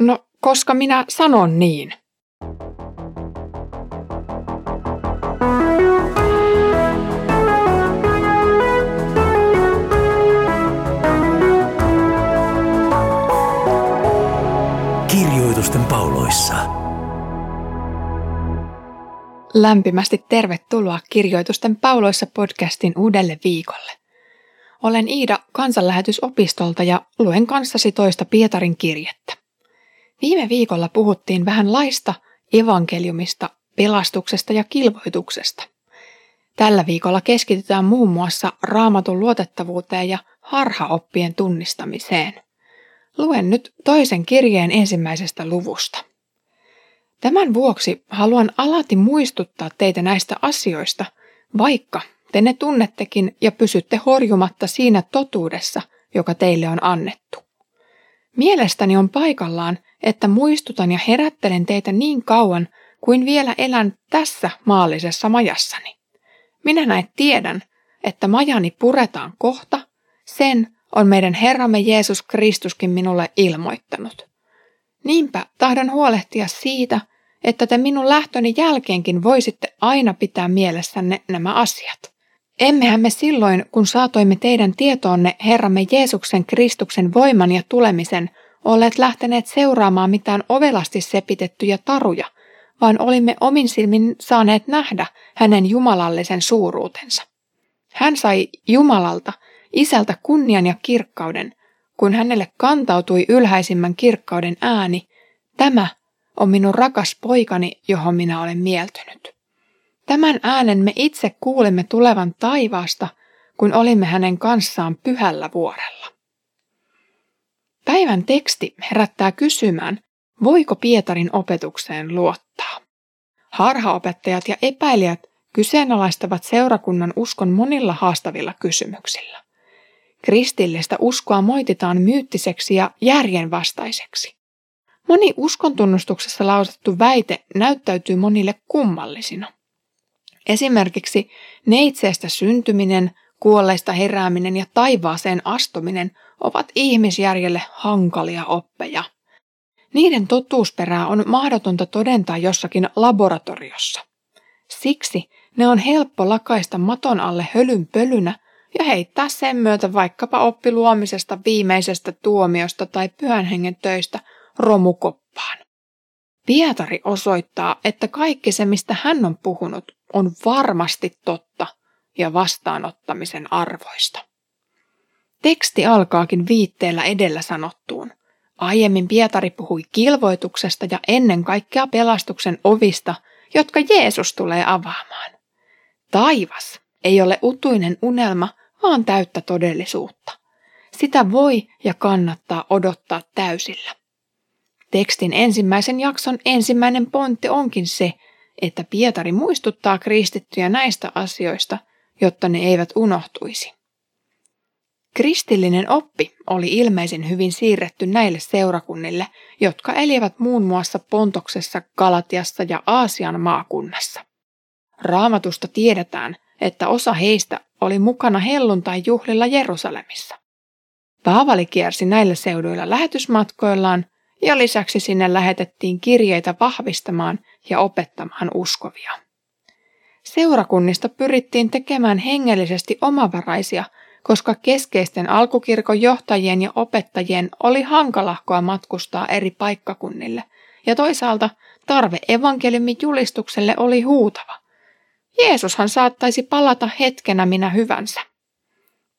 No, koska minä sanon niin. Kirjoitusten pauloissa. Lämpimästi tervetuloa Kirjoitusten pauloissa podcastin uudelle viikolle. Olen Iida kansanlähetysopistolta ja luen kanssasi toista Pietarin kirjettä. Viime viikolla puhuttiin vähän laista, evankeliumista, pelastuksesta ja kilvoituksesta. Tällä viikolla keskitytään muun muassa raamatun luotettavuuteen ja harhaoppien tunnistamiseen. Luen nyt toisen kirjeen ensimmäisestä luvusta. Tämän vuoksi haluan alati muistuttaa teitä näistä asioista, vaikka te ne tunnettekin ja pysytte horjumatta siinä totuudessa, joka teille on annettu. Mielestäni on paikallaan, että muistutan ja herättelen teitä niin kauan kuin vielä elän tässä maallisessa majassani. Minä näin tiedän, että majani puretaan kohta, sen on meidän Herramme Jeesus Kristuskin minulle ilmoittanut. Niinpä tahdon huolehtia siitä, että te minun lähtöni jälkeenkin voisitte aina pitää mielessänne nämä asiat. Emmehän me silloin, kun saatoimme teidän tietoonne Herramme Jeesuksen Kristuksen voiman ja tulemisen, olleet lähteneet seuraamaan mitään ovelasti sepitettyjä taruja, vaan olimme omin silmin saaneet nähdä hänen jumalallisen suuruutensa. Hän sai Jumalalta, isältä kunnian ja kirkkauden, kun hänelle kantautui ylhäisimmän kirkkauden ääni, tämä on minun rakas poikani, johon minä olen mieltynyt. Tämän äänen me itse kuulemme tulevan taivaasta, kun olimme hänen kanssaan pyhällä vuorella. Päivän teksti herättää kysymään, voiko Pietarin opetukseen luottaa. Harhaopettajat ja epäilijät kyseenalaistavat seurakunnan uskon monilla haastavilla kysymyksillä. Kristillistä uskoa moititaan myyttiseksi ja järjenvastaiseksi. Moni uskontunnustuksessa lausettu väite näyttäytyy monille kummallisina. Esimerkiksi neitseestä syntyminen, kuolleista herääminen ja taivaaseen astuminen ovat ihmisjärjelle hankalia oppeja. Niiden totuusperää on mahdotonta todentaa jossakin laboratoriossa. Siksi ne on helppo lakaista maton alle hölyn pölynä ja heittää sen myötä vaikkapa oppiluomisesta viimeisestä tuomiosta tai pyhän hengen töistä romukoppaan. Pietari osoittaa, että kaikki se, mistä hän on puhunut, on varmasti totta ja vastaanottamisen arvoista. Teksti alkaakin viitteellä edellä sanottuun. Aiemmin Pietari puhui kilvoituksesta ja ennen kaikkea pelastuksen ovista, jotka Jeesus tulee avaamaan. Taivas ei ole utuinen unelma, vaan täyttä todellisuutta. Sitä voi ja kannattaa odottaa täysillä. Tekstin ensimmäisen jakson ensimmäinen pontti onkin se, että Pietari muistuttaa kristittyjä näistä asioista, jotta ne eivät unohtuisi. Kristillinen oppi oli ilmeisen hyvin siirretty näille seurakunnille, jotka elivät muun muassa Pontoksessa, Galatiassa ja Aasian maakunnassa. Raamatusta tiedetään, että osa heistä oli mukana helluntai-juhlilla Jerusalemissa. Paavali kiersi näillä seuduilla lähetysmatkoillaan ja lisäksi sinne lähetettiin kirjeitä vahvistamaan ja opettamaan uskovia. Seurakunnista pyrittiin tekemään hengellisesti omavaraisia, koska keskeisten alkukirkon johtajien ja opettajien oli hankalahkoa matkustaa eri paikkakunnille, ja toisaalta tarve evankeliumin julistukselle oli huutava. Jeesushan saattaisi palata hetkenä minä hyvänsä.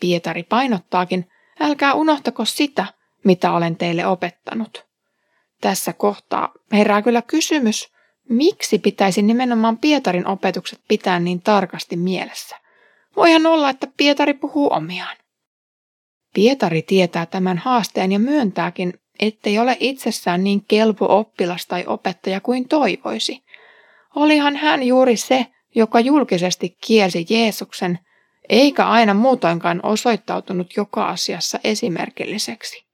Pietari painottaakin, älkää unohtako sitä, mitä olen teille opettanut. Tässä kohtaa herää kyllä kysymys, miksi pitäisi nimenomaan Pietarin opetukset pitää niin tarkasti mielessä? Voihan olla, että Pietari puhuu omiaan. Pietari tietää tämän haasteen ja myöntääkin, ettei ole itsessään niin kelpo oppilas tai opettaja kuin toivoisi. Olihan hän juuri se, joka julkisesti kielsi Jeesuksen, eikä aina muutoinkaan osoittautunut joka asiassa esimerkilliseksi.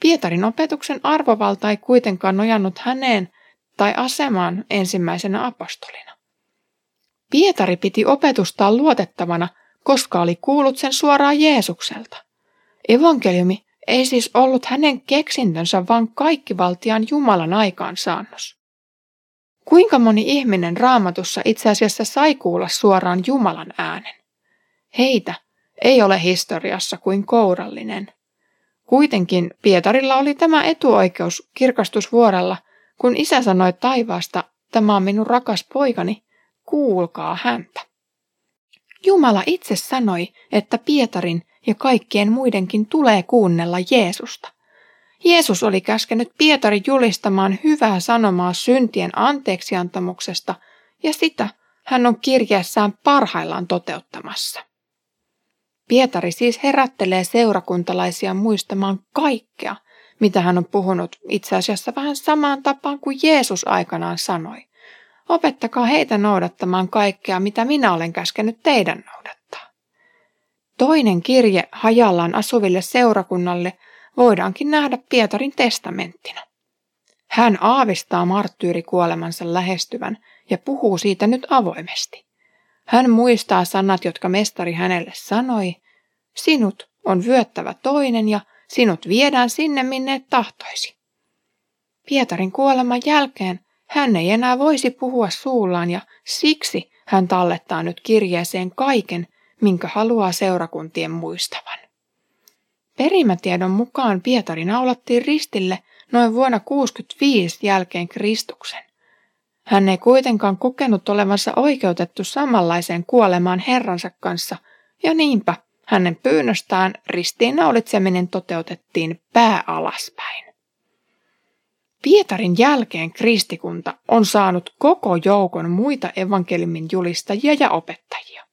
Pietarin opetuksen arvovalta ei kuitenkaan nojannut häneen tai asemaan ensimmäisenä apostolina. Pietari piti opetustaan luotettavana, koska oli kuullut sen suoraan Jeesukselta. Evankeliumi ei siis ollut hänen keksintönsä, vaan kaikkivaltiaan Jumalan aikaansaannos. Kuinka moni ihminen raamatussa itse asiassa sai kuulla suoraan Jumalan äänen? Heitä ei ole historiassa kuin kourallinen. Kuitenkin Pietarilla oli tämä etuoikeus kirkastusvuorella, kun isä sanoi taivaasta, tämä on minun rakas poikani, kuulkaa häntä. Jumala itse sanoi, että Pietarin ja kaikkien muidenkin tulee kuunnella Jeesusta. Jeesus oli käskenyt Pietari julistamaan hyvää sanomaa syntien anteeksiantamuksesta, ja sitä hän on kirjeessään parhaillaan toteuttamassa. Pietari siis herättelee seurakuntalaisia muistamaan kaikkea, mitä hän on puhunut itse asiassa vähän samaan tapaan kuin Jeesus aikanaan sanoi. Opettakaa heitä noudattamaan kaikkea, mitä minä olen käskenyt teidän noudattaa. Toinen kirje hajallaan asuville seurakunnalle voidaankin nähdä Pietarin testamenttina. Hän aavistaa marttyyrikuolemansa lähestyvän ja puhuu siitä nyt avoimesti. Hän muistaa sanat, jotka mestari hänelle sanoi, sinut on vyöttävä toinen ja sinut viedään sinne, minne et tahtoisi. Pietarin kuoleman jälkeen hän ei enää voisi puhua suullaan ja siksi hän tallettaa nyt kirjeeseen kaiken, minkä haluaa seurakuntien muistavan. Perimätiedon mukaan Pietari naulattiin ristille noin vuonna 65 jälkeen Kristuksen. Hän ei kuitenkaan kokenut olevansa oikeutettu samanlaiseen kuolemaan Herransa kanssa, ja niinpä hänen pyynnöstään ristiinnaulitseminen toteutettiin pää alaspäin. Pietarin jälkeen kristikunta on saanut koko joukon muita evankeliumin julistajia ja opettajia.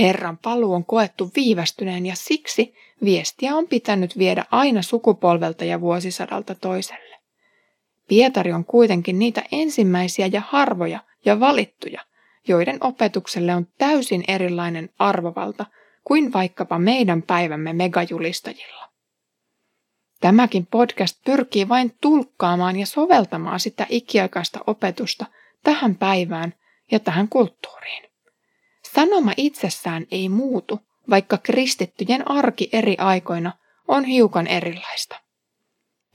Herran paluu on koettu viivästyneen ja siksi viestiä on pitänyt viedä aina sukupolvelta ja vuosisadalta toiselle. Pietari on kuitenkin niitä ensimmäisiä ja harvoja ja valittuja, joiden opetukselle on täysin erilainen arvovalta kuin vaikkapa meidän päivämme megajulistajilla. Tämäkin podcast pyrkii vain tulkkaamaan ja soveltamaan sitä ikiaikaista opetusta tähän päivään ja tähän kulttuuriin. Sanoma itsessään ei muutu, vaikka kristittyjen arki eri aikoina on hiukan erilaista.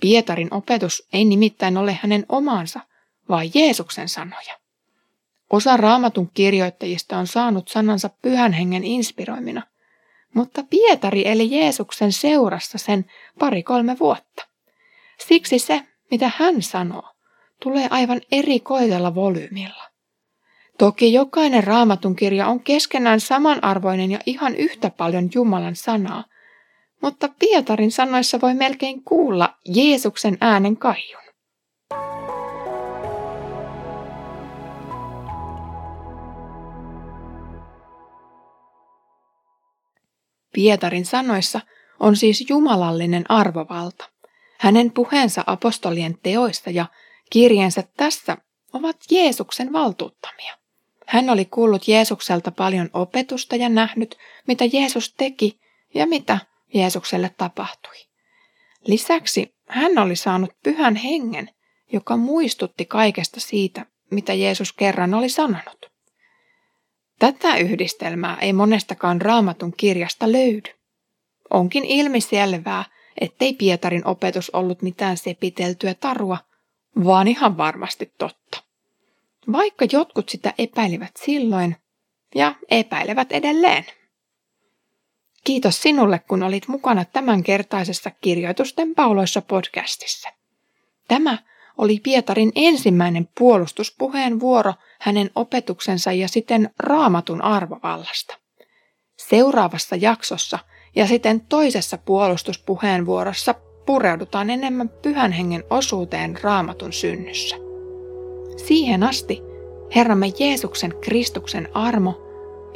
Pietarin opetus ei nimittäin ole hänen omansa, vaan Jeesuksen sanoja. Osa raamatun kirjoittajista on saanut sanansa pyhän hengen inspiroimina, mutta Pietari eli Jeesuksen seurassa sen pari-kolme vuotta. Siksi se, mitä hän sanoo, tulee aivan erikoisella volyymilla. Toki jokainen raamatun kirja on keskenään samanarvoinen ja ihan yhtä paljon Jumalan sanaa, mutta Pietarin sanoissa voi melkein kuulla Jeesuksen äänen kaijun. Pietarin sanoissa on siis jumalallinen arvovalta. Hänen puheensa apostolien teoista ja kirjeensä tässä ovat Jeesuksen valtuuttamia. Hän oli kuullut Jeesukselta paljon opetusta ja nähnyt, mitä Jeesus teki ja mitä Jeesukselle tapahtui. Lisäksi hän oli saanut pyhän hengen, joka muistutti kaikesta siitä, mitä Jeesus kerran oli sanonut. Tätä yhdistelmää ei monestakaan raamatun kirjasta löydy. Onkin ilmiselvää, ettei Pietarin opetus ollut mitään sepiteltyä tarua, vaan ihan varmasti totta. Vaikka jotkut sitä epäilivät silloin ja epäilevät edelleen. Kiitos sinulle, kun olit mukana tämänkertaisessa Kirjoitusten pauloissa podcastissa. Tämä oli Pietarin ensimmäinen puolustuspuheenvuoro hänen opetuksensa ja siten raamatun arvovallasta. Seuraavassa jaksossa ja siten toisessa puolustuspuheenvuorossa pureudutaan enemmän pyhän hengen osuuteen raamatun synnyssä. Siihen asti Herramme Jeesuksen Kristuksen armo,